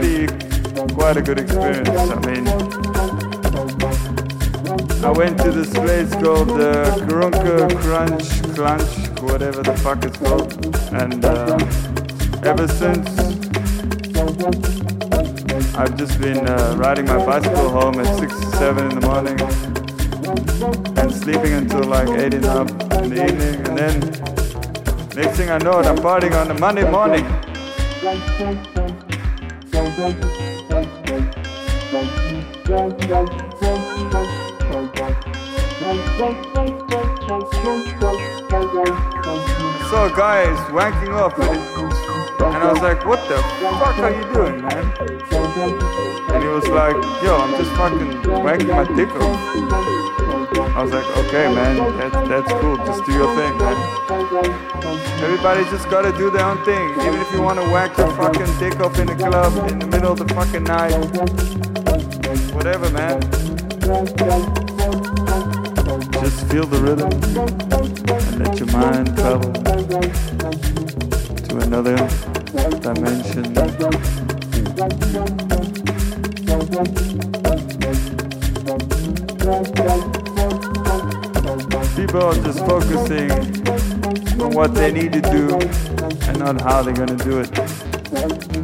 pretty quite a good experience. I mean, I went to this place called the uh, Krunke Crunch Crunch, whatever the fuck it's called, and uh, ever since I've just been uh, riding my bicycle home at six, seven in the morning, and sleeping until like eight in the, in the evening, and then Next thing I know I'm partying on a Monday morning. So guys wanking off and, and I was like, what the fuck are you doing, man? And he was like, yo, I'm just fucking wanking my dick off. I was like, okay, man, that's, that's cool. Just do your thing, man. Everybody just gotta do their own thing. Even if you wanna whack your fucking dick off in the club in the middle of the fucking night. Whatever, man. Just feel the rhythm and let your mind travel to another dimension people are just focusing on what they need to do and not how they're going to do it.